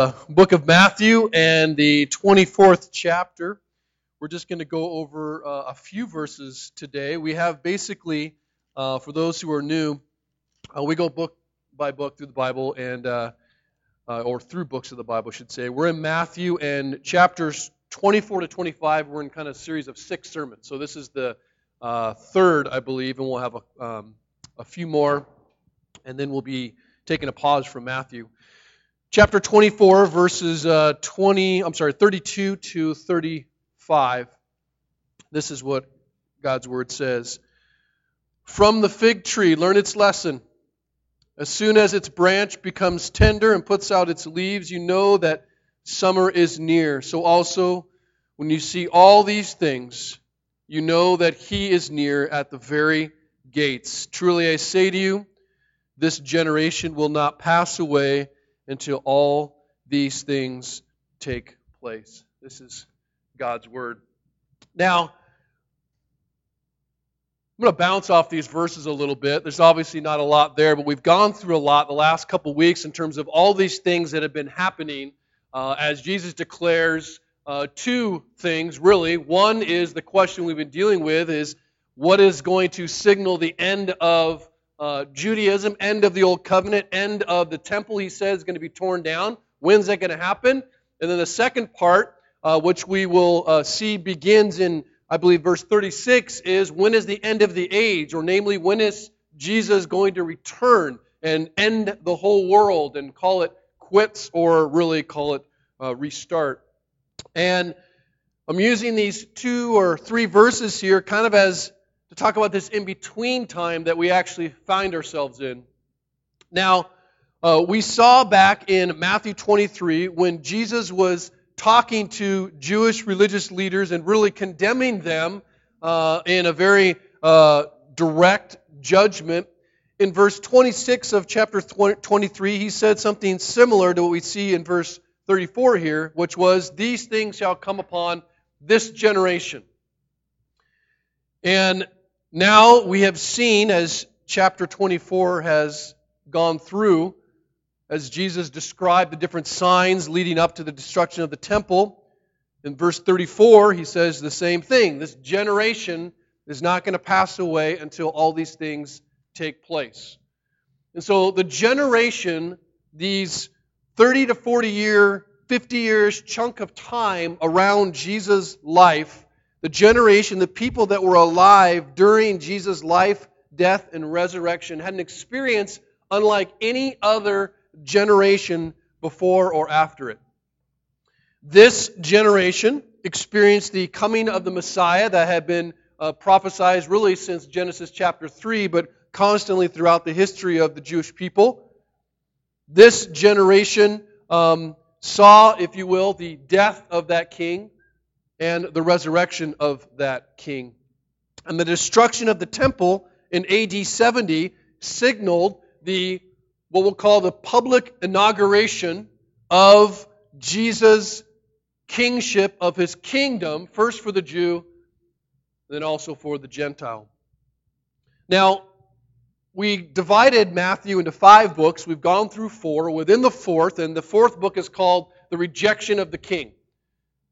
uh, book of Matthew and the 24th chapter. We're just going to go over uh, a few verses today. We have basically, uh, for those who are new, uh, we go book by book through the Bible and uh, uh, or through books of the Bible, I should say. We're in Matthew and chapters 24 to 25. We're in kind of a series of six sermons. So this is the third, I believe, and we'll have a, um, a few more, and then we'll be taking a pause from Matthew chapter 24, verses uh, 20, I'm sorry, 32 to 35. This is what God's word says. From the fig tree, learn its lesson. As soon as its branch becomes tender and puts out its leaves, you know that summer is near. So also, when you see all these things, you know that he is near at the very gates. Truly I say to you, this generation will not pass away until all these things take place. This is God's word. Now, I'm going to bounce off these verses a little bit. There's obviously not a lot there, but we've gone through a lot the last couple weeks in terms of all these things that have been happening uh, as Jesus declares uh, two things, really. One is the question we've been dealing with is what is going to signal the end of uh, Judaism, end of the old covenant, end of the temple, he says, is going to be torn down. When's that going to happen? And then the second part, uh, which we will uh, see begins in, I believe, verse 36, is when is the end of the age? Or, namely, when is Jesus going to return and end the whole world and call it quits or really call it uh, restart? And I'm using these two or three verses here kind of as to talk about this in between time that we actually find ourselves in. Now, uh, we saw back in Matthew 23 when Jesus was talking to Jewish religious leaders and really condemning them uh, in a very uh, direct judgment. In verse 26 of chapter 23, he said something similar to what we see in verse 34 here, which was, These things shall come upon this generation. And now we have seen, as chapter 24 has gone through, as Jesus described the different signs leading up to the destruction of the temple. In verse 34, he says the same thing. This generation is not going to pass away until all these things take place. And so the generation, these 30 to 40 year, 50 years chunk of time around Jesus' life, the generation, the people that were alive during Jesus' life, death, and resurrection had an experience unlike any other generation before or after it. This generation experienced the coming of the Messiah that had been uh, prophesied really since Genesis chapter 3, but constantly throughout the history of the Jewish people. This generation um, saw, if you will, the death of that king and the resurrection of that king. And the destruction of the temple in AD 70 signaled the what we'll call the public inauguration of Jesus' kingship of his kingdom, first for the Jew, then also for the Gentile. Now, we divided Matthew into five books. We've gone through four. Within the fourth, and the fourth book is called The Rejection of the King.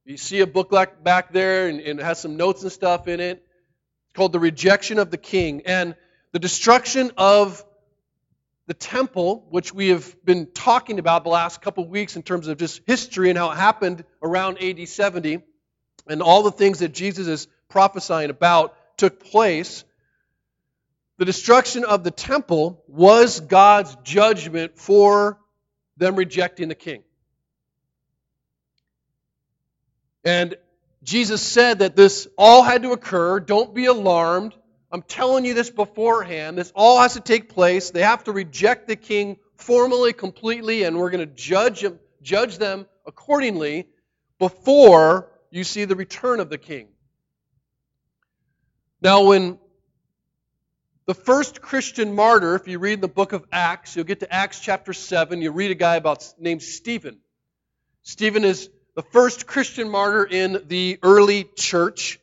You see a book like back there, and, and it has some notes and stuff in it. It's called The Rejection of the King. And the destruction of the temple, which we have been talking about the last couple of weeks in terms of just history and how it happened around AD 70, and all the things that Jesus is prophesying about took place. The destruction of the temple was God's judgment for them rejecting the king. And Jesus said that this all had to occur. Don't be alarmed. I'm telling you this beforehand. This all has to take place. They have to reject the king formally, completely, and we're going to judge them, judge them accordingly before you see the return of the king. Now, when the first Christian martyr, if you read the book of Acts, you'll get to Acts chapter 7, you read a guy about named Stephen. Stephen is the first Christian martyr in the early church.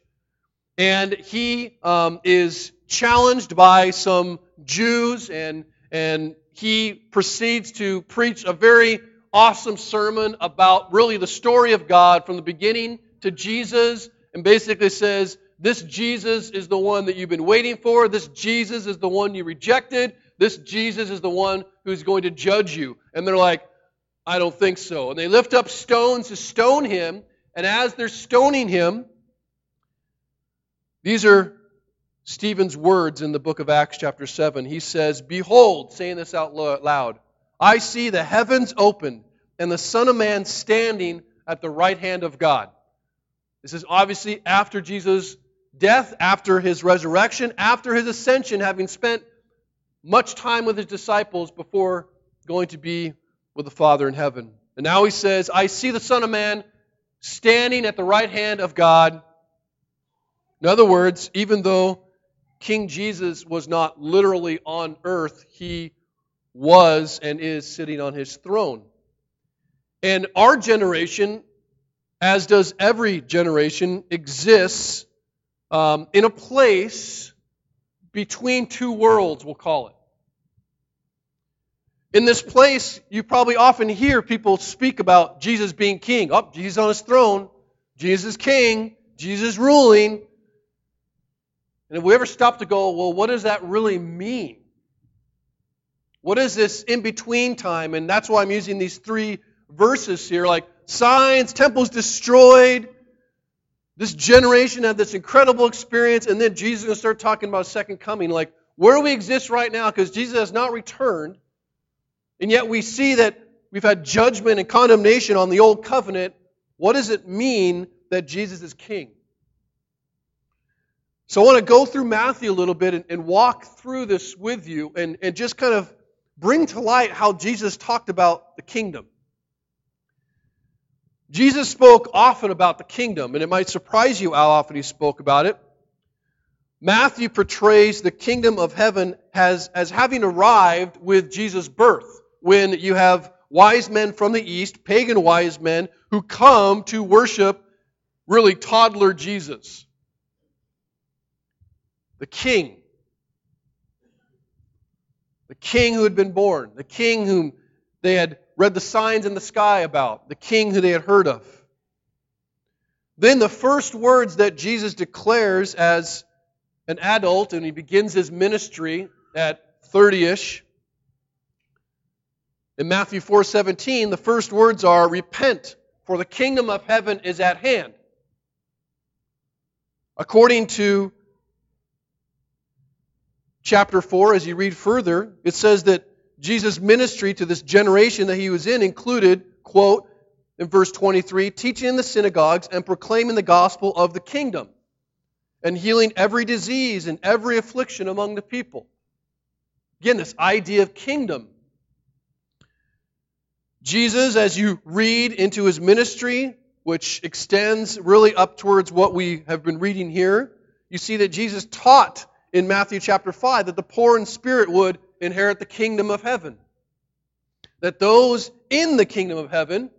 And he um, is challenged by some Jews, and, and he proceeds to preach a very awesome sermon about really the story of God from the beginning to Jesus and basically says, This Jesus is the one that you've been waiting for. This Jesus is the one you rejected. This Jesus is the one who's going to judge you. And they're like, I don't think so. And they lift up stones to stone him. And as they're stoning him, these are Stephen's words in the book of Acts, chapter 7. He says, Behold, saying this out loud, I see the heavens open and the Son of Man standing at the right hand of God. This is obviously after Jesus' death, after his resurrection, after his ascension, having spent much time with his disciples before going to be with the Father in heaven. And now he says, I see the Son of Man standing at the right hand of God. In other words, even though King Jesus was not literally on earth, he was and is sitting on his throne. And our generation as does every generation, exists um, in a place between two worlds, we'll call it. In this place, you probably often hear people speak about Jesus being king. Oh, Jesus on his throne, Jesus king, Jesus ruling. And if we ever stop to go, well, what does that really mean? What is this in between time? And that's why I'm using these three verses here. Like, signs, temples destroyed. This generation had this incredible experience, and then Jesus is going to start talking about second coming. Like, where do we exist right now? Because Jesus has not returned. And yet we see that we've had judgment and condemnation on the old covenant. What does it mean that Jesus is king? So I want to go through Matthew a little bit and, and walk through this with you and, and just kind of bring to light how Jesus talked about the kingdom. Jesus spoke often about the kingdom, and it might surprise you how often he spoke about it. Matthew portrays the kingdom of heaven as, as having arrived with Jesus' birth, when you have wise men from the east, pagan wise men, who come to worship really toddler Jesus, the king. The king who had been born, the king whom they had read the signs in the sky about, the king who they had heard of. Then the first words that Jesus declares as an adult, and he begins his ministry at 30 ish. In Matthew 4:17, the first words are repent for the kingdom of heaven is at hand. According to chapter 4 as you read further, it says that Jesus' ministry to this generation that he was in included, quote, in verse 23, teaching in the synagogues and proclaiming the gospel of the kingdom and healing every disease and every affliction among the people. Again, this idea of kingdom. Jesus, as you read into his ministry, which extends really up towards what we have been reading here, you see that Jesus taught in Matthew chapter 5 that the poor in spirit would inherit the kingdom of heaven. That those in the kingdom of heaven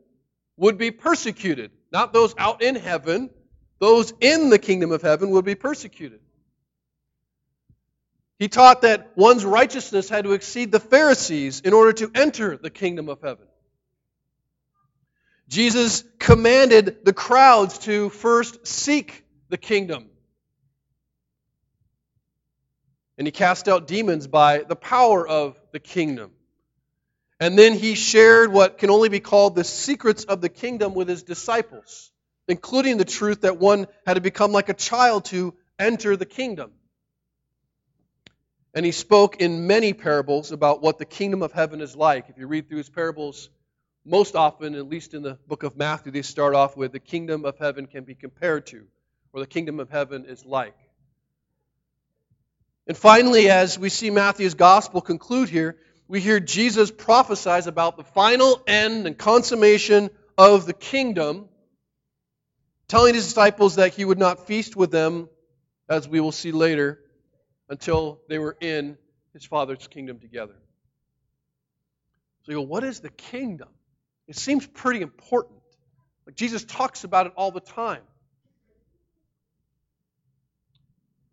would be persecuted. Not those out in heaven, those in the kingdom of heaven would be persecuted. He taught that one's righteousness had to exceed the Pharisees in order to enter the kingdom of heaven. Jesus commanded the crowds to first seek the kingdom and he cast out demons by the power of the kingdom. And then he shared what can only be called the secrets of the kingdom with his disciples, including the truth that one had to become like a child to enter the kingdom. And he spoke in many parables about what the kingdom of heaven is like. If you read through his parables, most often, at least in the book of Matthew, they start off with the kingdom of heaven can be compared to, or the kingdom of heaven is like. And finally, as we see Matthew's gospel conclude here, we hear Jesus prophesies about the final end and consummation of the kingdom, telling his disciples that he would not feast with them, as we will see later, until they were in his Father's kingdom together. So you go, what is the kingdom? It seems pretty important. Like Jesus talks about it all the time.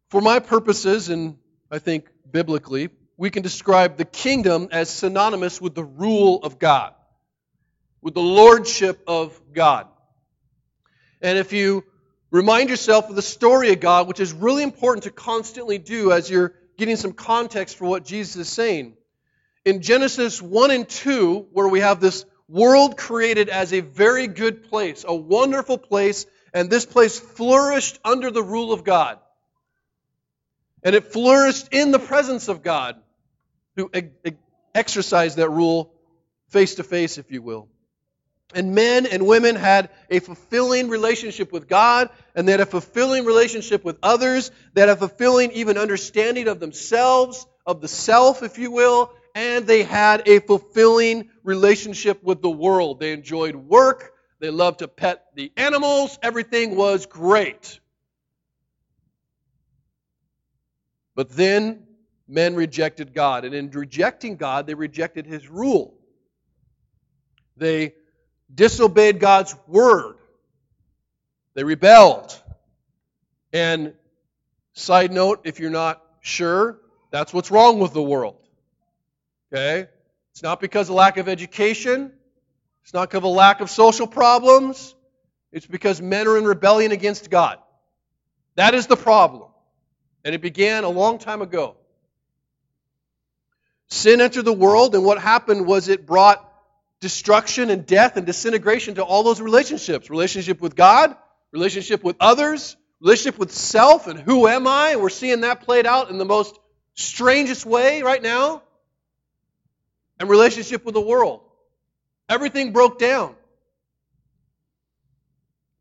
For my purposes, and I think, biblically, we can describe the kingdom as synonymous with the rule of God. with the lordship of God. And if you remind yourself of the story of God, which is really important to constantly do as you're getting some context for what Jesus is saying. In Genesis 1 and 2, where we have this world created as a very good place, a wonderful place, and this place flourished under the rule of God. And it flourished in the presence of God, who exercised that rule face to face, if you will. And men and women had a fulfilling relationship with God, and they had a fulfilling relationship with others. They had a fulfilling, even understanding of themselves, of the self, if you will, and they had a fulfilling relationship with the world. They enjoyed work, they loved to pet the animals, everything was great. But then men rejected God, and in rejecting God, they rejected his rule. They disobeyed God's word. They rebelled. And side note, if you're not sure, that's what's wrong with the world. Okay? It's not because of lack of education. It's not because of a lack of social problems. It's because men are in rebellion against God. That is the problem. And it began a long time ago. Sin entered the world, and what happened was it brought destruction and death and disintegration to all those relationships relationship with God, relationship with others, relationship with self, and who am I? We're seeing that played out in the most strangest way right now, and relationship with the world. Everything broke down.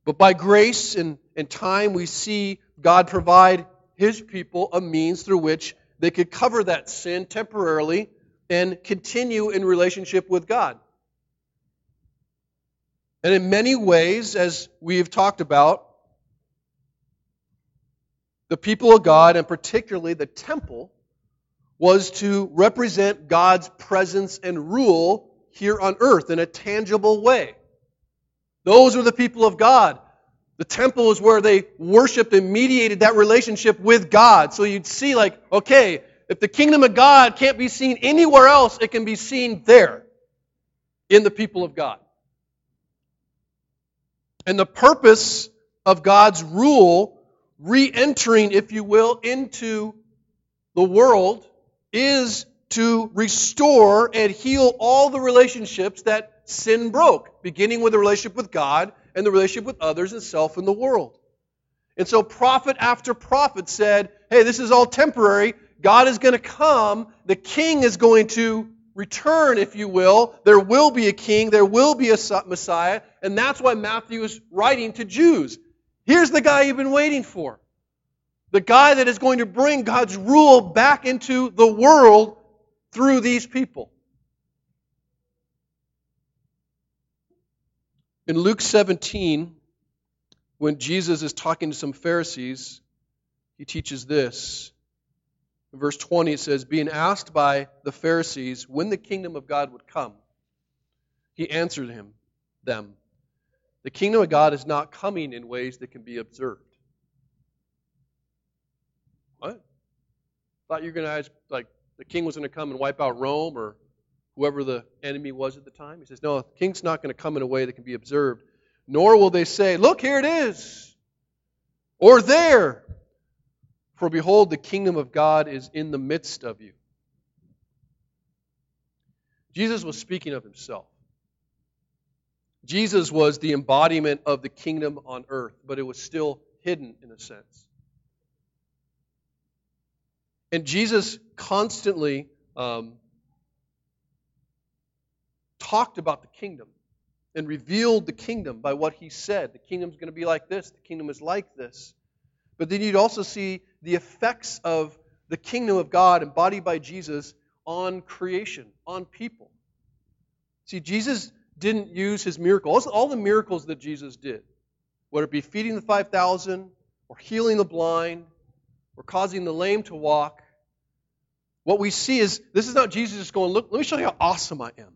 But by grace and, and time, we see God provide His people a means through which they could cover that sin temporarily and continue in relationship with God. And in many ways, as we have talked about, the people of God, and particularly the temple, was to represent God's presence and rule here on earth in a tangible way. Those were the people of God. The temple is where they worshiped and mediated that relationship with God. So you'd see, like, okay, if the kingdom of God can't be seen anywhere else, it can be seen there in the people of God. And the purpose of God's rule, re entering, if you will, into the world, is to restore and heal all the relationships that sin broke, beginning with the relationship with God and the relationship with others and self in the world. And so, prophet after prophet said, Hey, this is all temporary. God is going to come. The king is going to return, if you will. There will be a king, there will be a Messiah, and that's why Matthew is writing to Jews. Here's the guy you've been waiting for. The guy that is going to bring God's rule back into the world through these people. In Luke 17, when Jesus is talking to some Pharisees, he teaches this. In verse 20, it says, Being asked by the Pharisees when the kingdom of God would come, he answered him, them, The kingdom of God is not coming in ways that can be observed. Thought you were going to ask, like, the king was going to come and wipe out Rome or whoever the enemy was at the time? He says, No, the king's not going to come in a way that can be observed. Nor will they say, Look, here it is. Or there. For behold, the kingdom of God is in the midst of you. Jesus was speaking of himself. Jesus was the embodiment of the kingdom on earth, but it was still hidden in a sense. And Jesus constantly um, talked about the kingdom and revealed the kingdom by what he said. The kingdom's going to be like this, the kingdom is like this. But then you'd also see the effects of the kingdom of God embodied by Jesus on creation, on people. See, Jesus didn't use his miracles, all the miracles that Jesus did, whether it be feeding the 5,000 or healing the blind or causing the lame to walk, what we see is this is not Jesus just going, look, let me show you how awesome I am.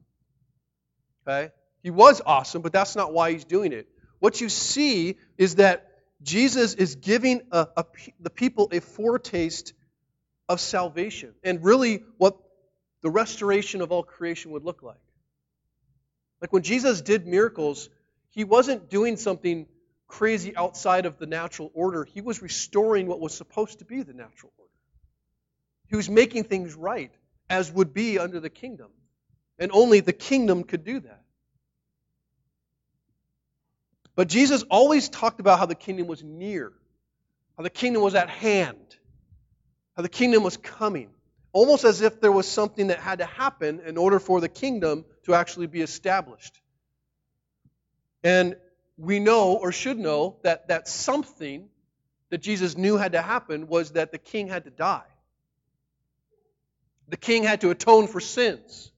Okay? He was awesome, but that's not why he's doing it. What you see is that Jesus is giving a, a, the people a foretaste of salvation and really what the restoration of all creation would look like. Like when Jesus did miracles, he wasn't doing something crazy outside of the natural order. He was restoring what was supposed to be the natural order. He was making things right, as would be under the kingdom. And only the kingdom could do that. But Jesus always talked about how the kingdom was near, how the kingdom was at hand, how the kingdom was coming. Almost as if there was something that had to happen in order for the kingdom to actually be established. And we know, or should know, that that something that Jesus knew had to happen was that the king had to die. The king had to atone for sins.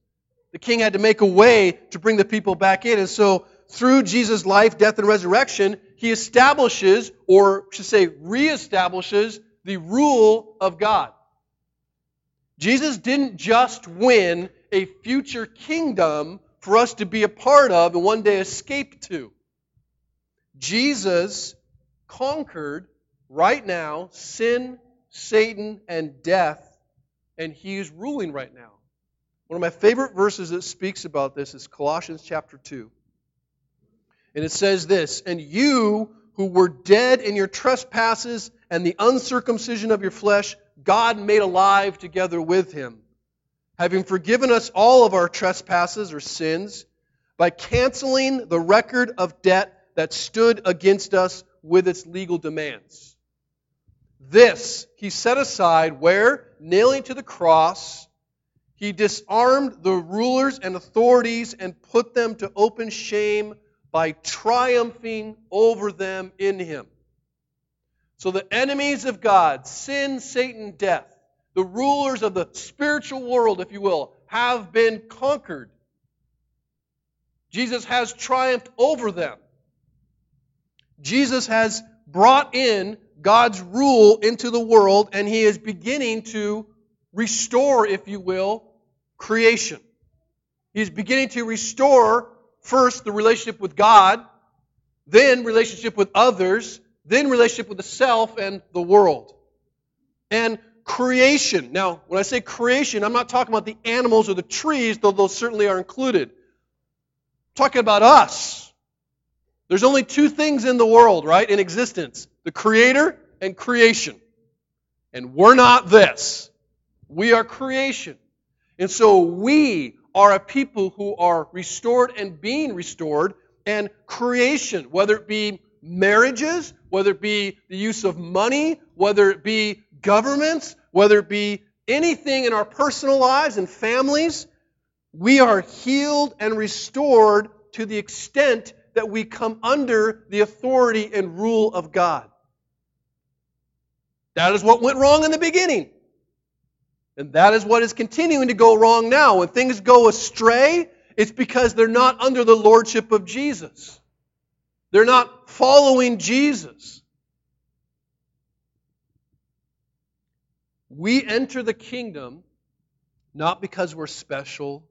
The king had to make a way to bring the people back in. And so, through Jesus' life, death, and resurrection, he establishes, or should say, reestablishes, the rule of God. Jesus didn't just win a future kingdom for us to be a part of and one day escape to. Jesus conquered right now sin, Satan, and death, and he is ruling right now. One of my favorite verses that speaks about this is Colossians chapter 2. And it says this And you who were dead in your trespasses and the uncircumcision of your flesh, God made alive together with him, having forgiven us all of our trespasses or sins by canceling the record of debt that stood against us with its legal demands. This he set aside where? Nailing to the cross, he disarmed the rulers and authorities and put them to open shame by triumphing over them in him. So the enemies of God, sin, Satan, death, the rulers of the spiritual world, if you will, have been conquered. Jesus has triumphed over them. Jesus has brought in God's rule into the world, and he is beginning to restore, if you will, creation. He's beginning to restore first the relationship with God, then relationship with others, then relationship with the self and the world. And creation. Now, when I say creation, I'm not talking about the animals or the trees, though those certainly are included. I'm talking about us. There's only two things in the world, right, in existence the Creator and creation. And we're not this. We are creation. And so we are a people who are restored and being restored, and creation, whether it be marriages, whether it be the use of money, whether it be governments, whether it be anything in our personal lives and families, we are healed and restored to the extent that we come under the authority and rule of God. That is what went wrong in the beginning. And that is what is continuing to go wrong now. When things go astray, it's because they're not under the lordship of Jesus. They're not following Jesus. We enter the kingdom not because we're special,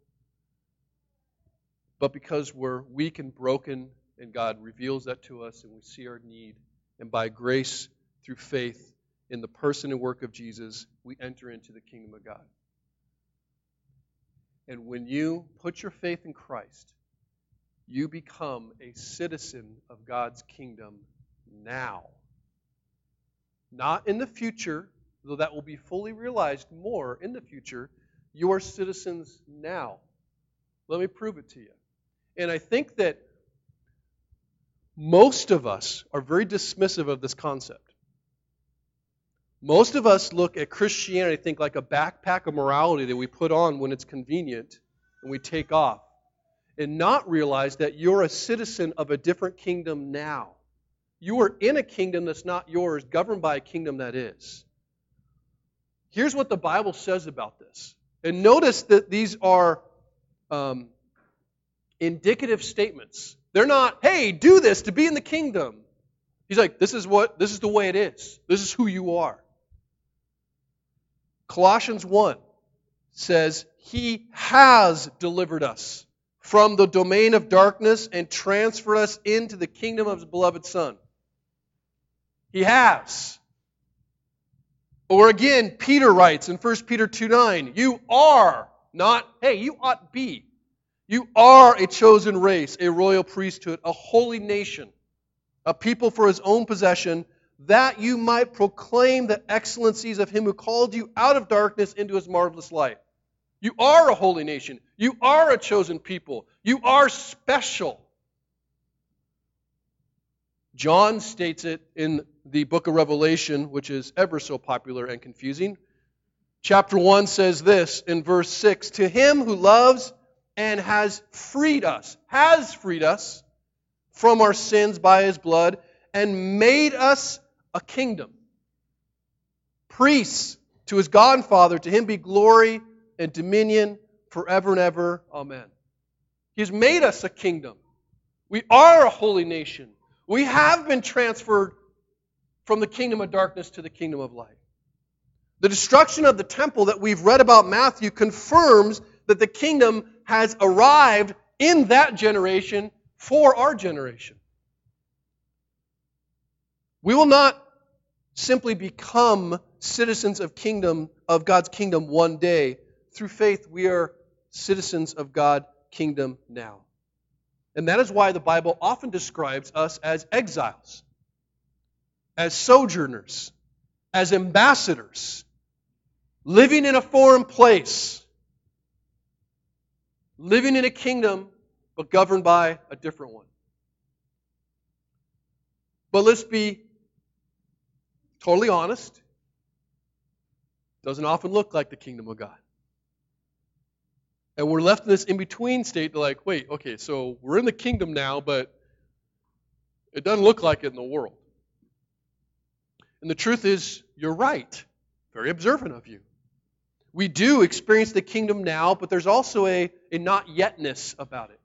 but because we're weak and broken and God reveals that to us, and we see our need. And by grace, through faith in the person and work of Jesus, we enter into the kingdom of God. And when you put your faith in Christ, you become a citizen of God's kingdom now. Not in the future, though that will be fully realized more in the future. You are citizens now. Let me prove it to you. And I think that most of us are very dismissive of this concept. Most of us look at Christianity, think like a backpack of morality that we put on when it's convenient and we take off, and not realize that you're a citizen of a different kingdom now. You are in a kingdom that's not yours, governed by a kingdom that is. Here's what the Bible says about this. And notice that these are um, indicative statements. They're not, hey, do this to be in the kingdom. He's like, this is what this is the way it is. This is who you are. Colossians 1 says, He has delivered us from the domain of darkness and transferred us into the kingdom of His beloved Son. He has. Or again, Peter writes in 1 Peter 2 9, You are, not, hey, you ought be. You are a chosen race, a royal priesthood, a holy nation, a people for his own possession, that you might proclaim the excellencies of him who called you out of darkness into his marvelous light. You are a holy nation. You are a chosen people. You are special. John states it in the book of Revelation, which is ever so popular and confusing. Chapter 1 says this in verse 6 To him who loves and has freed us, has freed us from our sins by his blood, and made us a kingdom, priests to his God and Father, to him be glory and dominion forever and ever. Amen. He's made us a kingdom. We are a holy nation. We have been transferred from the kingdom of darkness to the kingdom of light. The destruction of the temple that we've read about Matthew confirms that the kingdom has arrived in that generation for our generation. We will not simply become citizens of kingdom of God's kingdom one day. Through faith, we are citizens of God's kingdom now. And that is why the Bible often describes us as exiles, as sojourners, as ambassadors, living in a foreign place, living in a kingdom, but governed by a different one. But let's be totally honest. Doesn't often look like the kingdom of God. And we're left in this in between state, like, wait, okay, so we're in the kingdom now, but it doesn't look like it in the world. And the truth is, you're right. Very observant of you. We do experience the kingdom now, but there's also a, a not yetness about it.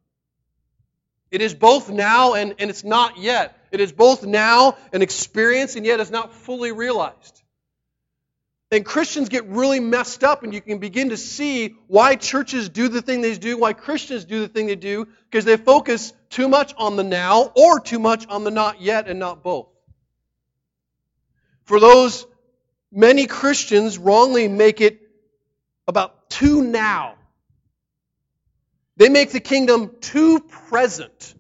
It is both now and, and it's not yet. It is both now an experience and yet it's not fully realized. And Christians get really messed up, and you can begin to see why churches do the thing they do, why Christians do the thing they do, because they focus too much on the now or too much on the not yet and not both. For those, many Christians wrongly make it about too now. They make the kingdom too present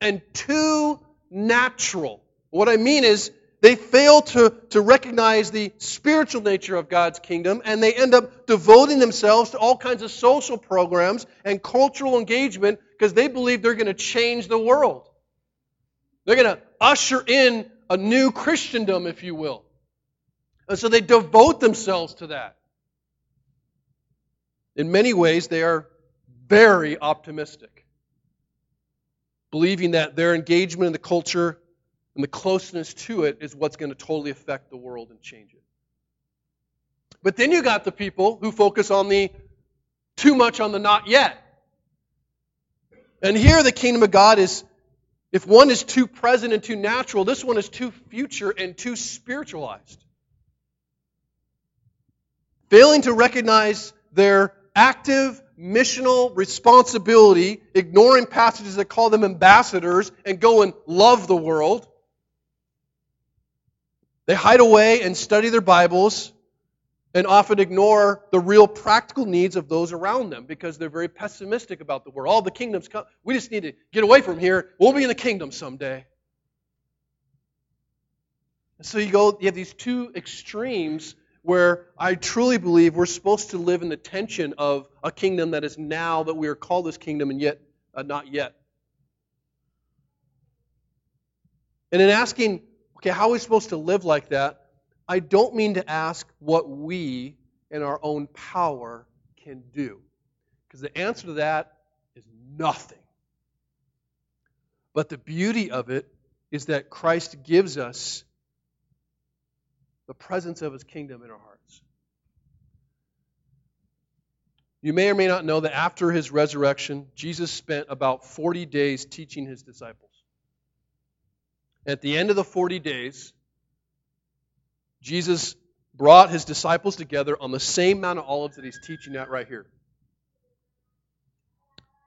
and too natural. What I mean is, they fail to, to recognize the spiritual nature of God's kingdom, and they end up devoting themselves to all kinds of social programs and cultural engagement because they believe they're going to change the world. They're going to usher in a new Christendom, if you will. And so they devote themselves to that. In many ways, they are very optimistic, believing that their engagement in the culture and the closeness to it is what's going to totally affect the world and change it. But then you got the people who focus on the too much on the not yet. And here the kingdom of God is if one is too present and too natural, this one is too future and too spiritualized. Failing to recognize their active missional responsibility, ignoring passages that call them ambassadors, and go and love the world, they hide away and study their Bibles and often ignore the real practical needs of those around them because they're very pessimistic about the world. All the kingdoms come. We just need to get away from here. We'll be in the kingdom someday. And so you go, you have these two extremes where I truly believe we're supposed to live in the tension of a kingdom that is now that we are called this kingdom and yet uh, not yet. And in asking Okay, how are we supposed to live like that? I don't mean to ask what we in our own power can do. Because the answer to that is nothing. But the beauty of it is that Christ gives us the presence of his kingdom in our hearts. You may or may not know that after his resurrection, Jesus spent about 40 days teaching his disciples. At the end of the 40 days, Jesus brought his disciples together on the same Mount of Olives that he's teaching at right here.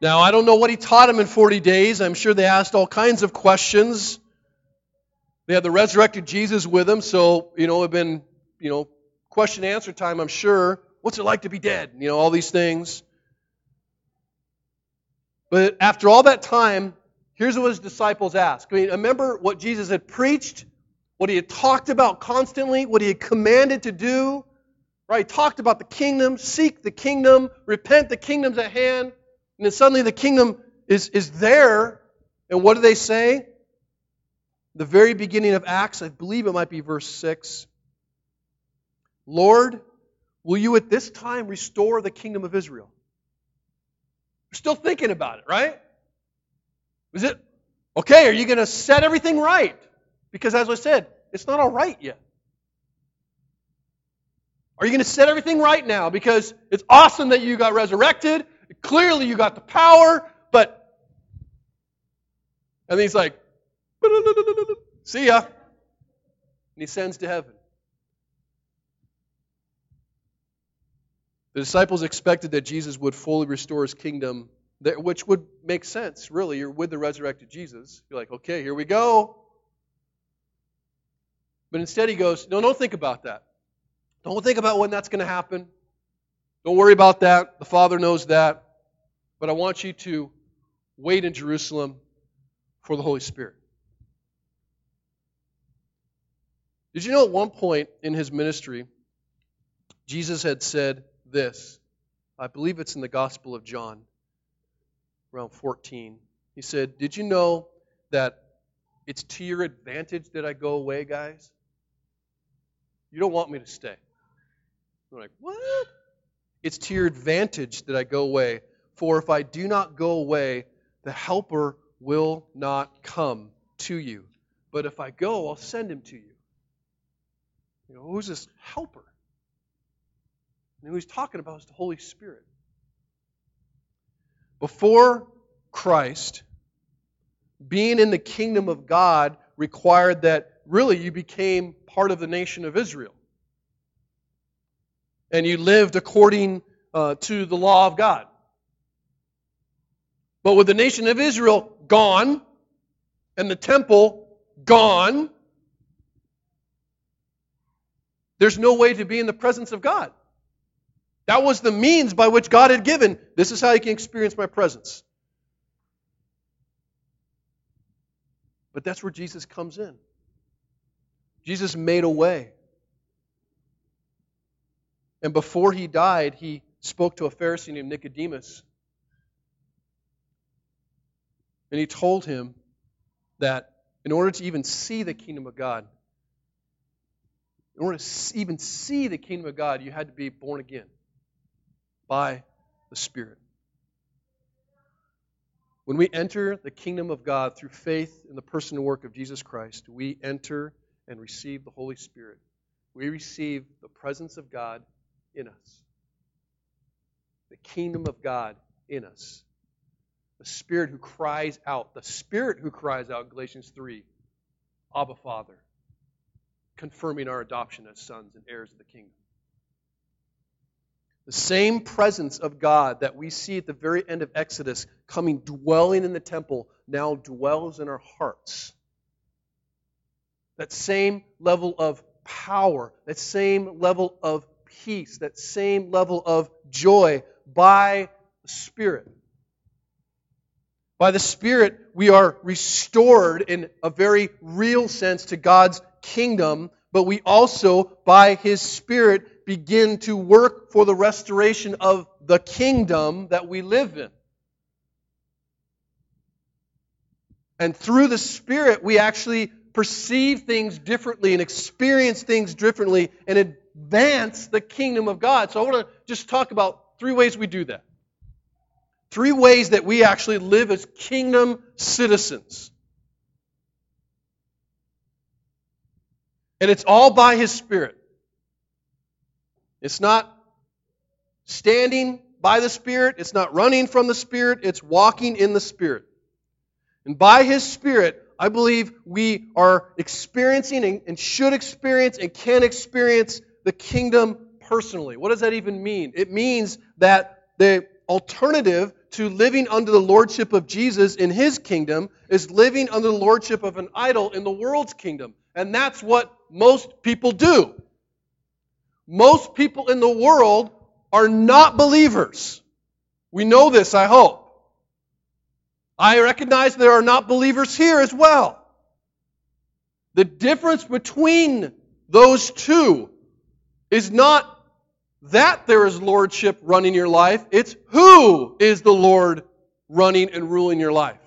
Now, I don't know what he taught them in 40 days. I'm sure they asked all kinds of questions. They had the resurrected Jesus with them, so, you know, it had been, you know, question answer time, I'm sure. What's it like to be dead? You know, all these things. But after all that time, here's what his disciples ask. I mean, remember what Jesus had preached, what he had talked about constantly, what he had commanded to do? Right? He talked about the kingdom, seek the kingdom, repent, the kingdom's at hand. And then suddenly the kingdom is, is there. And what do they say? The very beginning of Acts, I believe it might be verse 6. Lord, will you at this time restore the kingdom of Israel? We're still thinking about it, right? Is it okay? Are you going to set everything right? Because as I said, it's not all right yet. Are you going to set everything right now? Because it's awesome that you got resurrected. Clearly, you got the power, but. And he's like, see ya. And he sends to heaven. The disciples expected that Jesus would fully restore his kingdom, which would make sense, really. You're with the resurrected Jesus. You're like, okay, here we go. But instead, he goes, no, don't think about that. Don't think about when that's going to happen. Don't worry about that. The Father knows that. But I want you to wait in Jerusalem for the Holy Spirit. Did you know at one point in his ministry, Jesus had said, this. I believe it's in the Gospel of John, around 14. He said, Did you know that it's to your advantage that I go away, guys? You don't want me to stay. They're like, What? It's to your advantage that I go away. For if I do not go away, the Helper will not come to you. But if I go, I'll send him to you. You know, who's this helper? And who he's talking about is the Holy Spirit. Before Christ, being in the kingdom of God required that really you became part of the nation of Israel. And you lived according uh, to the law of God. But with the nation of Israel gone, and the temple gone, there's no way to be in the presence of God. That was the means by which God had given. This is how you can experience my presence. But that's where Jesus comes in. Jesus made a way. And before he died, he spoke to a Pharisee named Nicodemus. And he told him that in order to even see the kingdom of God, in order to even see the kingdom of God, you had to be born again by the Spirit. When we enter the kingdom of God through faith in the person and work of Jesus Christ, we enter and receive the Holy Spirit. We receive the presence of God in us, the kingdom of God in us, the Spirit who cries out, the Spirit who cries out, Galatians 3, Abba Father, confirming our adoption as sons and heirs of the kingdom. The same presence of God that we see at the very end of Exodus coming dwelling in the temple now dwells in our hearts. That same level of power, that same level of peace, that same level of joy by the Spirit. By the Spirit, we are restored in a very real sense to God's kingdom, but we also, by His Spirit, begin to work for the restoration of the kingdom that we live in. And through the Spirit, we actually perceive things differently and experience things differently and advance the kingdom of God. So I want to just talk about three ways we do that. Three ways that we actually live as kingdom citizens. And it's all by His Spirit. It's not standing by the Spirit, it's not running from the Spirit, it's walking in the Spirit. And by His Spirit, I believe we are experiencing and, should experience and can experience the kingdom personally. What does that even mean? It means that the alternative to living under the lordship of Jesus in his kingdom is living under the lordship of an idol in the world's kingdom. And that's what most people do most people in the world are not believers. We know this, I hope. I recognize there are not believers here as well. The difference between those two is not that there is lordship running your life, it's who is the Lord running and ruling your life.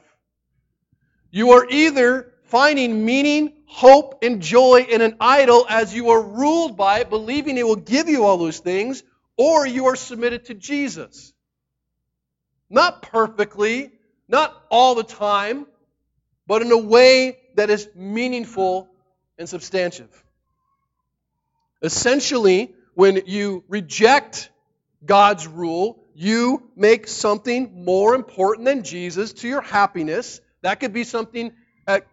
You are either finding meaning, hope, and joy in an idol as you are ruled by it, believing it will give you all those things, or you are submitted to Jesus. Not perfectly, not all the time, but in a way that is meaningful and substantive. Essentially, when you reject God's rule, you make something more important than Jesus to your happiness. That could be something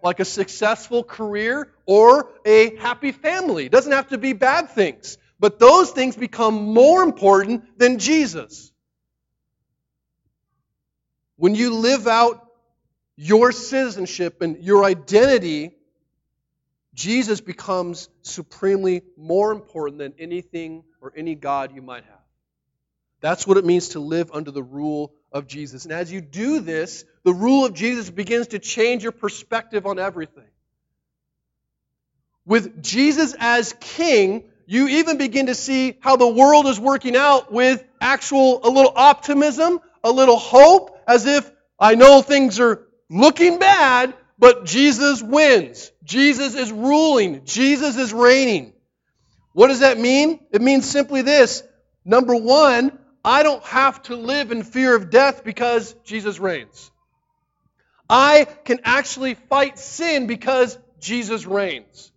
like a successful career or a happy family. It doesn't have to be bad things. But those things become more important than Jesus. When you live out your citizenship and your identity Jesus becomes supremely more important than anything or any God you might have. That's what it means to live under the rule of Jesus. And as you do this, the rule of Jesus begins to change your perspective on everything. With Jesus as king, you even begin to see how the world is working out with actual, a little optimism, a little hope, as if I know things are looking bad, but Jesus wins. Jesus is ruling. Jesus is reigning. What does that mean? It means simply this. Number one, I don't have to live in fear of death because Jesus reigns. I can actually fight sin because Jesus reigns.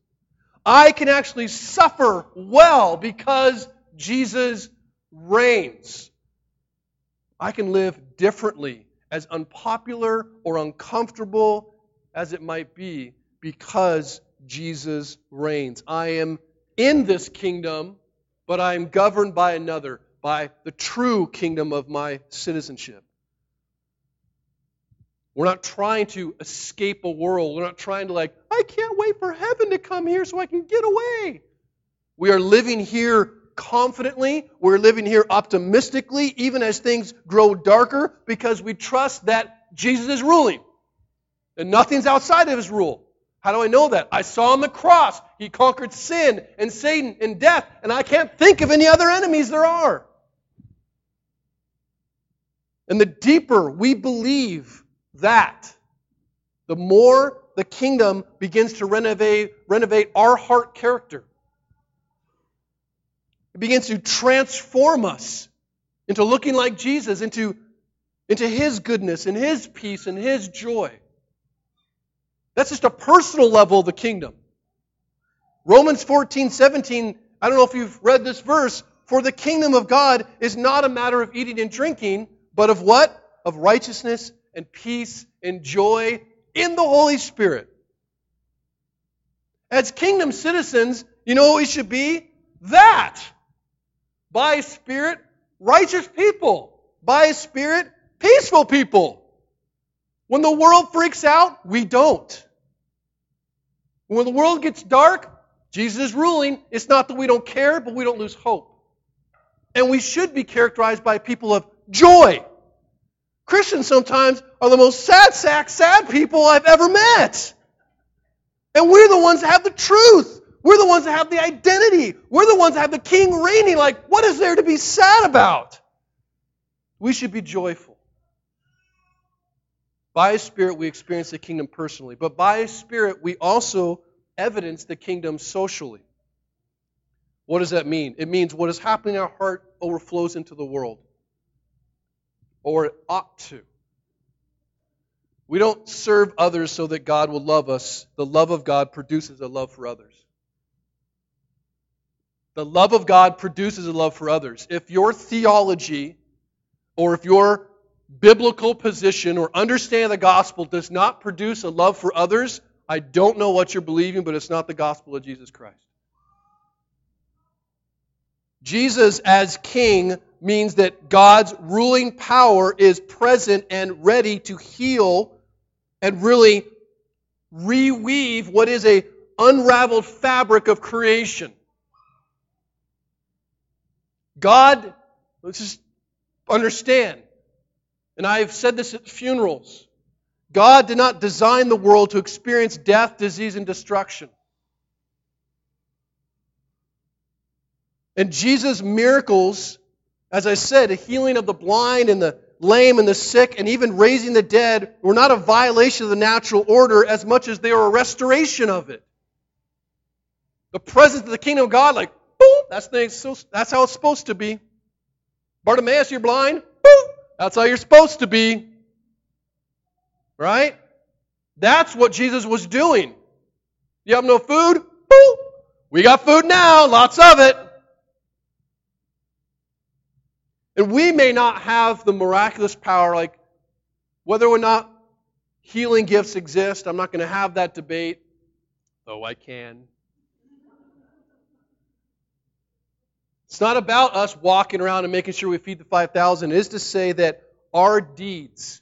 I can actually suffer well because Jesus reigns. I can live differently, as unpopular or uncomfortable as it might be, because Jesus reigns. I am in this kingdom, but I am governed by another, by the true kingdom of my citizenship. We're not trying to escape a world. We're not trying to, like, I can't wait for heaven to come here so I can get away. We are living here confidently. We're living here optimistically, even as things grow darker, because we trust that Jesus is ruling. And nothing's outside of his rule. How do I know that? I saw on the cross, he conquered sin and Satan and death, and I can't think of any other enemies there are. And the deeper we believe that, the more the kingdom begins to renovate, renovate our heart character. It begins to transform us into looking like Jesus, into, into His goodness and His peace and His joy. That's just a personal level of the kingdom. Romans 14, 17, I don't know if you've read this verse, for the kingdom of God is not a matter of eating and drinking, but of what? Of righteousness and peace and joy in the Holy Spirit. As kingdom citizens, you know we should be? That. By Spirit, righteous people. By Spirit, peaceful people. When the world freaks out, we don't. When the world gets dark, Jesus is ruling. It's not that we don't care, but we don't lose hope. And we should be characterized by people of joy. Christians sometimes are the most sad sack, sad people I've ever met. And we're the ones that have the truth. We're the ones that have the identity. We're the ones that have the king reigning. Like, what is there to be sad about? We should be joyful. By His Spirit, we experience the kingdom personally, but by His Spirit, we also evidence the kingdom socially. What does that mean? It means what is happening in our heart overflows into the world, or ought to. We don't serve others so that God will love us. The love of God produces a love for others. The love of God produces a love for others. If your theology or if your biblical position or understanding the gospel does not produce a love for others, I don't know what you're believing, but it's not the gospel of Jesus Christ. Jesus as king means that God's ruling power is present and ready to heal and really reweave what is a unraveled fabric of creation. God, let's just understand, and I've said this at funerals. God did not design the world to experience death, disease, and destruction. And Jesus' miracles, as I said, the healing of the blind and the lame and the sick, and even raising the dead, were not a violation of the natural order as much as they were a restoration of it. The presence of the kingdom of God, like, boom, that's, that's how it's supposed to be. Bartimaeus, you're blind? Boom, that's how you're supposed to be. Right? That's what Jesus was doing. You have no food? Boom, we got food now, lots of it. And we may not have the miraculous power, like whether or not healing gifts exist. I'm not going to have that debate, though I can. It's not about us walking around and making sure we feed the 5,000. It is to say that our deeds,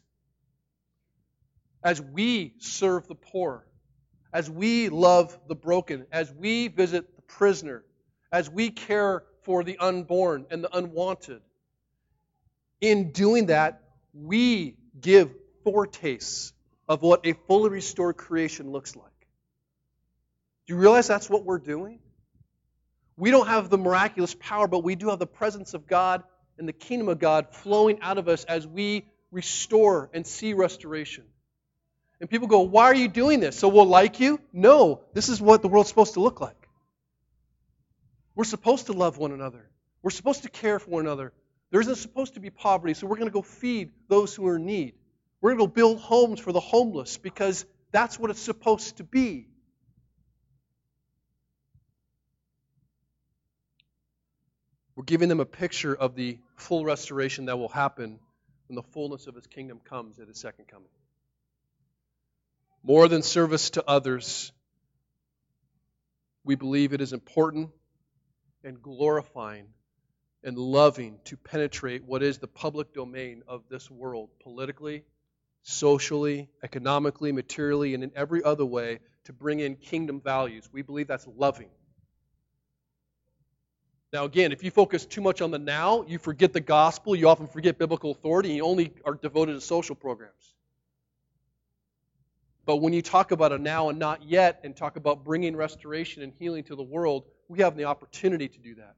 as we serve the poor, as we love the broken, as we visit the prisoner, as we care for the unborn and the unwanted, in doing that, we give foretastes of what a fully restored creation looks like. Do you realize that's what we're doing? We don't have the miraculous power, but we do have the presence of God and the kingdom of God flowing out of us as we restore and see restoration. And people go, Why are you doing this? So we'll like you? No, this is what the world's supposed to look like. We're supposed to love one another, we're supposed to care for one another. There isn't supposed to be poverty, so we're going to go feed those who are in need. We're going to go build homes for the homeless because that's what it's supposed to be. We're giving them a picture of the full restoration that will happen when the fullness of his kingdom comes at his second coming. More than service to others, we believe it is important and glorifying and loving to penetrate what is the public domain of this world politically, socially, economically, materially, and in every other way to bring in kingdom values. We believe that's loving. Now, again, if you focus too much on the now, you forget the gospel, you often forget biblical authority, and you only are devoted to social programs. But when you talk about a now and not yet and talk about bringing restoration and healing to the world, we have the opportunity to do that.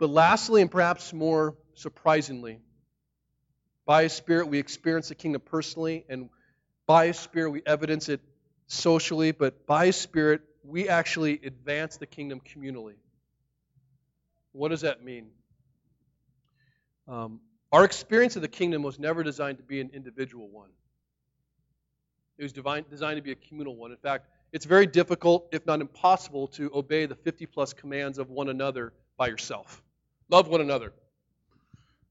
But lastly, and perhaps more surprisingly, by His Spirit we experience the kingdom personally, and by His Spirit we evidence it socially, but by His Spirit we actually advance the kingdom communally. What does that mean? Um, our experience of the kingdom was never designed to be an individual one. It was divine, designed to be a communal one. In fact, it's very difficult, if not impossible, to obey the 50 plus commands of one another by yourself. Love one another.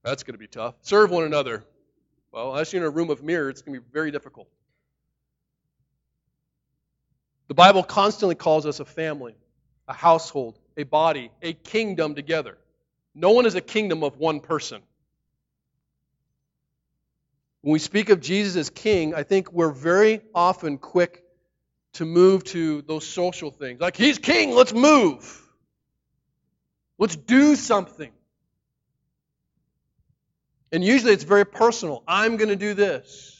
That's going to be tough. Serve one another. Well, unless you're in a room of mirrors, it's going to be very difficult. The Bible constantly calls us a family, a household, a body, a kingdom together. No one is a kingdom of one person. When we speak of Jesus as king, I think we're very often quick to move to those social things. Like, he's king, let's move. Let's do something. And usually it's very personal. I'm going to do this.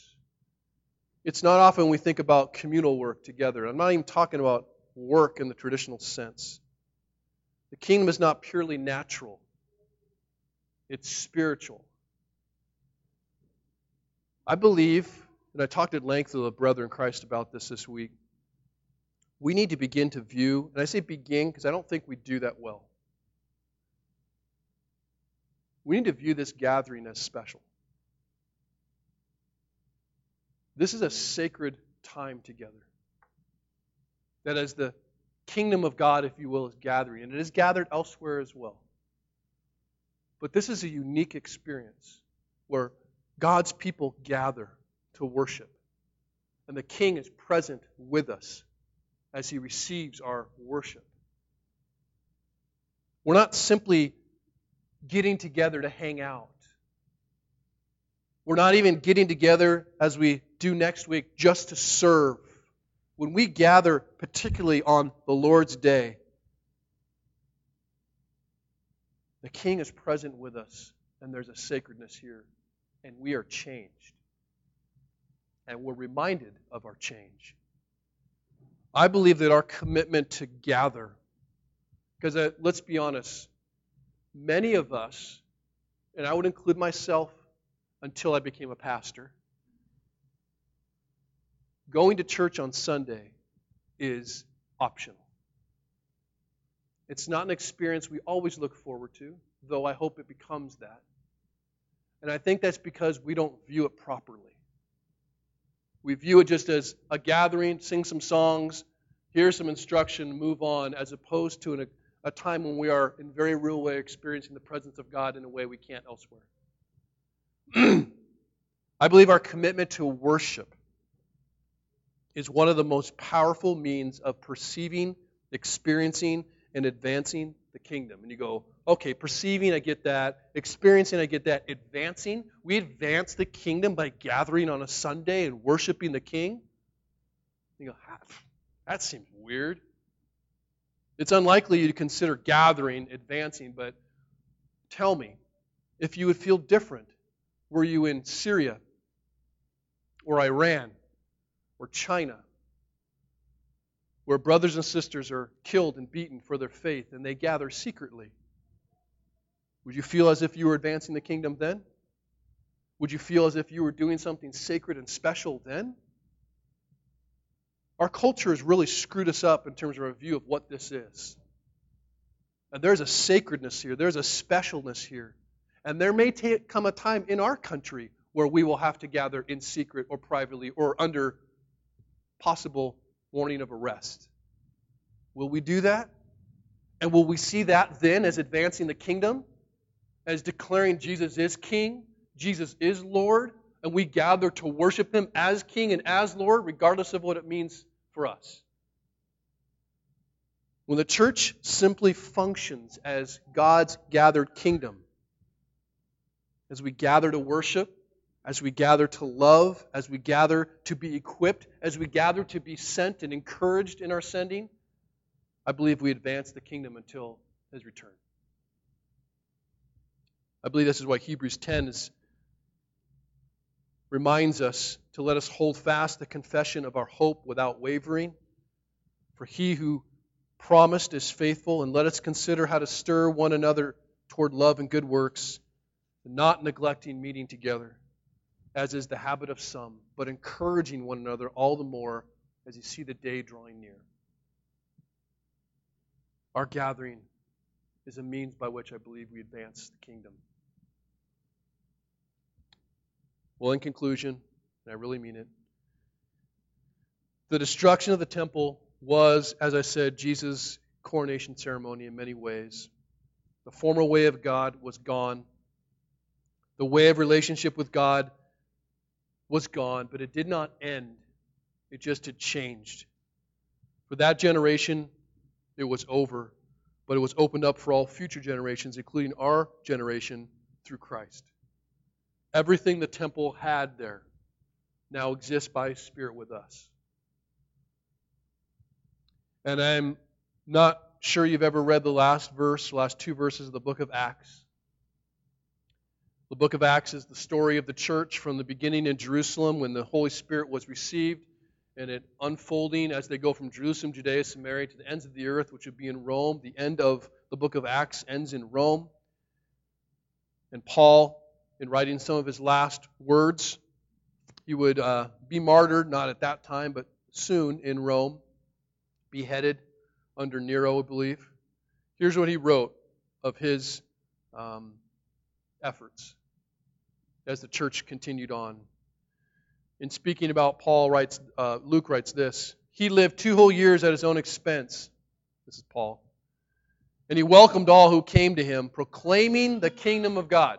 It's not often we think about communal work together. I'm not even talking about work in the traditional sense. The kingdom is not purely natural, it's spiritual. I believe, and I talked at length with a brother in Christ about this this week, we need to begin to view, and I say begin because I don't think we do that well. We need to view this gathering as special. This is a sacred time together. That as the kingdom of God, if you will, is gathering, and it is gathered elsewhere as well. But this is a unique experience where God's people gather to worship. And the king is present with us as he receives our worship. We're not simply getting together to hang out. We're not even getting together as we do next week just to serve. When we gather, particularly on the Lord's day, the King is present with us, and there's a sacredness here. and we are changed. And we're reminded of our change. I believe that our commitment to gather, because uh, let's be honest, many of us, and I would include myself until I became a pastor, going to church on Sunday is optional. It's not an experience we always look forward to, though I hope it becomes that. And I think that's because we don't view it properly. We view it just as a gathering, sing some songs, hear some instruction, move on, as opposed to an, a time when we are, in very real way, experiencing the presence of God in a way we can't elsewhere. I believe our commitment to worship is one of the most powerful means of perceiving, experiencing, and advancing the kingdom. And you go, okay, perceiving, I get that. Experiencing, I get that. Advancing, we advance the kingdom by gathering on a Sunday and worshiping the king. You go, that seems weird. It's unlikely you'd consider gathering advancing, but tell me if you would feel different were you in Syria or Iran or China where brothers and sisters are killed and beaten for their faith and they gather secretly. Would you feel as if you were advancing the kingdom then? Would you feel as if you were doing something sacred and special then? Our culture has really screwed us up in terms of our view of what this is. And there's a sacredness here, there's a specialness here. And there may come a time in our country where we will have to gather in secret or privately or under possible warning of arrest. Will we do that? And will we see that then as advancing the kingdom? As declaring Jesus is king, Jesus is Lord, and we gather to worship him as king and as Lord, regardless of what it means for us. When the church simply functions as God's gathered kingdom, as we gather to worship, as we gather to love, as we gather to be equipped, as we gather to be sent and encouraged in our sending, I believe we advance the kingdom until his return. I believe this is why Hebrews 10 is, reminds us to let us hold fast the confession of our hope without wavering. For he who promised is faithful, and let us consider how to stir one another toward love and good works, not neglecting meeting together as is the habit of some, but encouraging one another all the more as you see the day drawing near. Our gathering is a means by which I believe we advance the kingdom. Well, in conclusion, and I really mean it, the destruction of the temple was, as I said, Jesus' coronation ceremony in many ways. The former way of God was gone. The way of relationship with God was gone, but it did not end. It just had changed. For that generation, it was over, but it was opened up for all future generations, including our generation, through Christ. Everything the temple had there now exists by Spirit with us. And I'm not sure you've ever read the last verse, last two verses of the book of Acts. The book of Acts is the story of the church from the beginning in Jerusalem when the Holy Spirit was received and it unfolding as they go from Jerusalem, Judea, Samaria to the ends of the earth, which would be in Rome. The end of the book of Acts ends in Rome. And Paul, in writing some of his last words, he would uh, be martyred, not at that time, but soon in Rome, beheaded under Nero, I believe. Here's what he wrote of his um, efforts as the church continued on. In speaking about Paul, writes uh, Luke writes this: He lived two whole years at his own expense. This is Paul, and he welcomed all who came to him, proclaiming the kingdom of God.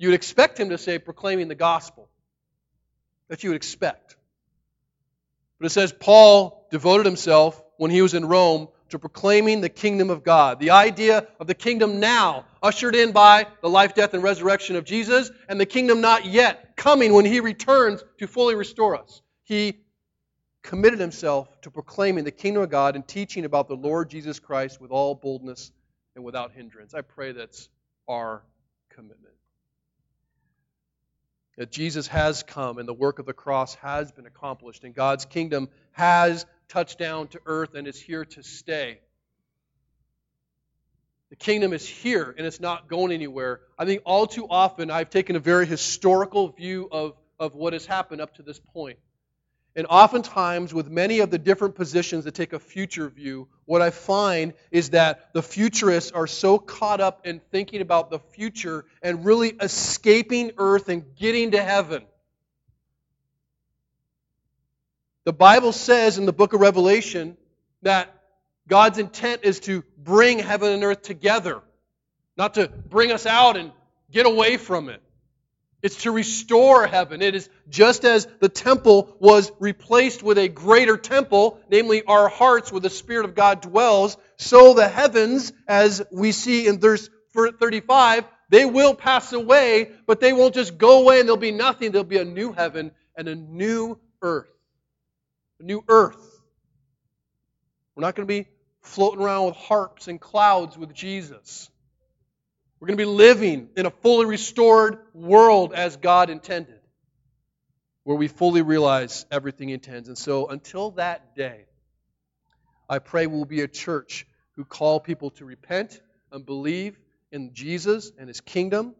You would expect him to say proclaiming the gospel. That you would expect. But it says Paul devoted himself when he was in Rome to proclaiming the kingdom of God. The idea of the kingdom now, ushered in by the life, death, and resurrection of Jesus, and the kingdom not yet, coming when he returns to fully restore us. He committed himself to proclaiming the kingdom of God and teaching about the Lord Jesus Christ with all boldness and without hindrance. I pray that's our commitment. That Jesus has come and the work of the cross has been accomplished, and God's kingdom has touched down to earth and is here to stay. The kingdom is here and it's not going anywhere. I think all too often I've taken a very historical view of, of what has happened up to this point. And oftentimes, with many of the different positions that take a future view, what I find is that the futurists are so caught up in thinking about the future and really escaping earth and getting to heaven. The Bible says in the book of Revelation that God's intent is to bring heaven and earth together, not to bring us out and get away from it. It's to restore heaven. It is just as the temple was replaced with a greater temple, namely our hearts where the Spirit of God dwells, so the heavens, as we see in verse 35, they will pass away, but they won't just go away and there'll be nothing. There'll be a new heaven and a new earth. A new earth. We're not going to be floating around with harps and clouds with Jesus. We're going to be living in a fully restored world as God intended, where we fully realize everything He intends. And so, until that day, I pray we'll be a church who call people to repent and believe in Jesus and His kingdom.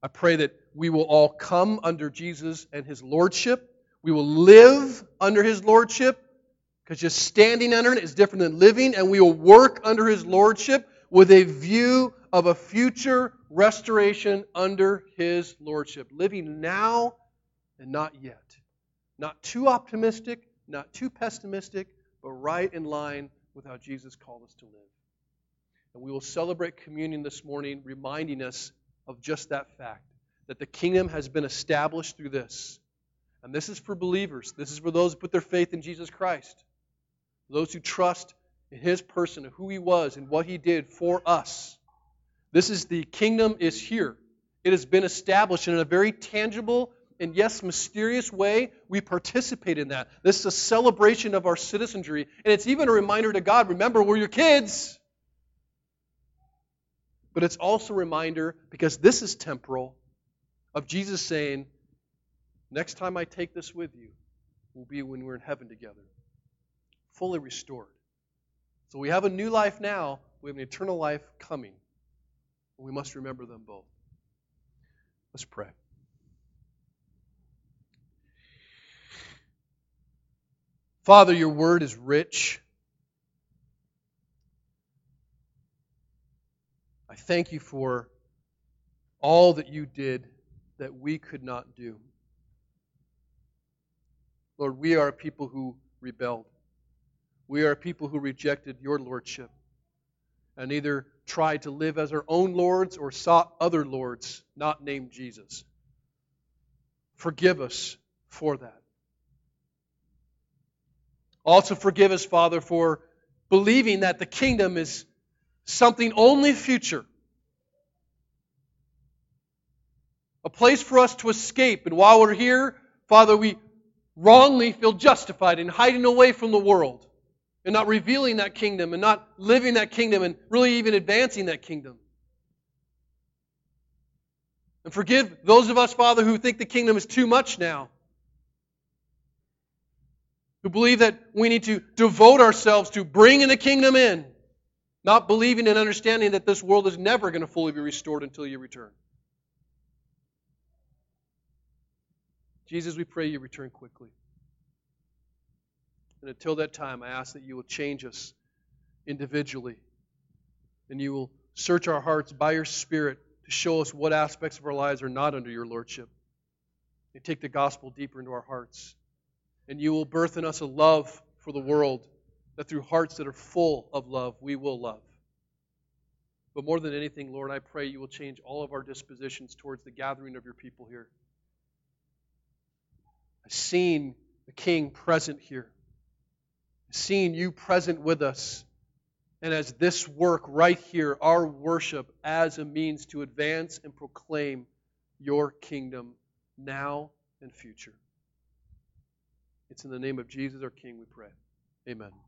I pray that we will all come under Jesus and His lordship. We will live under His lordship, because just standing under it is different than living, and we will work under His lordship with a view of a future restoration under his lordship. Living now and not yet. Not too optimistic, not too pessimistic, but right in line with how Jesus called us to live. And we will celebrate communion this morning, reminding us of just that fact that the kingdom has been established through this. And this is for believers. This is for those who put their faith in Jesus Christ. Those who trust in his person, who he was, and what he did for us. This is the kingdom is here. It has been established in a very tangible and, yes, mysterious way. We participate in that. This is a celebration of our citizenry. And it's even a reminder to God remember, we're your kids. But it's also a reminder, because this is temporal, of Jesus saying, Next time I take this with you will be when we're in heaven together, fully restored. So we have a new life now, we have an eternal life coming. We must remember them both. Let's pray. Father, your word is rich. I thank you for all that you did that we could not do. Lord, we are a people who rebelled. We are a people who rejected your lordship and either tried to live as our own lords or sought other lords not named Jesus. Forgive us for that. Also, forgive us, Father, for believing that the kingdom is something only future. A place for us to escape. And while we're here, Father, we wrongly feel justified in hiding away from the world and not revealing that kingdom and not living that kingdom and really even advancing that kingdom. And forgive those of us, Father, who think the kingdom is too much now. Who believe that we need to devote ourselves to bringing the kingdom in, not believing and understanding that this world is never going to fully be restored until you return. Jesus, we pray you return quickly. And until that time, I ask that you will change us individually and you will search our hearts by your Spirit to show us what aspects of our lives are not under your Lordship. And take the gospel deeper into our hearts. And you will birth in us a love for the world that through hearts that are full of love, we will love. But more than anything, Lord, I pray you will change all of our dispositions towards the gathering of your people here. I've seen the King present here seeing you present with us. And as this work right here, our worship as a means to advance and proclaim your kingdom now and future. It's in the name of Jesus, our King, we pray. Amen.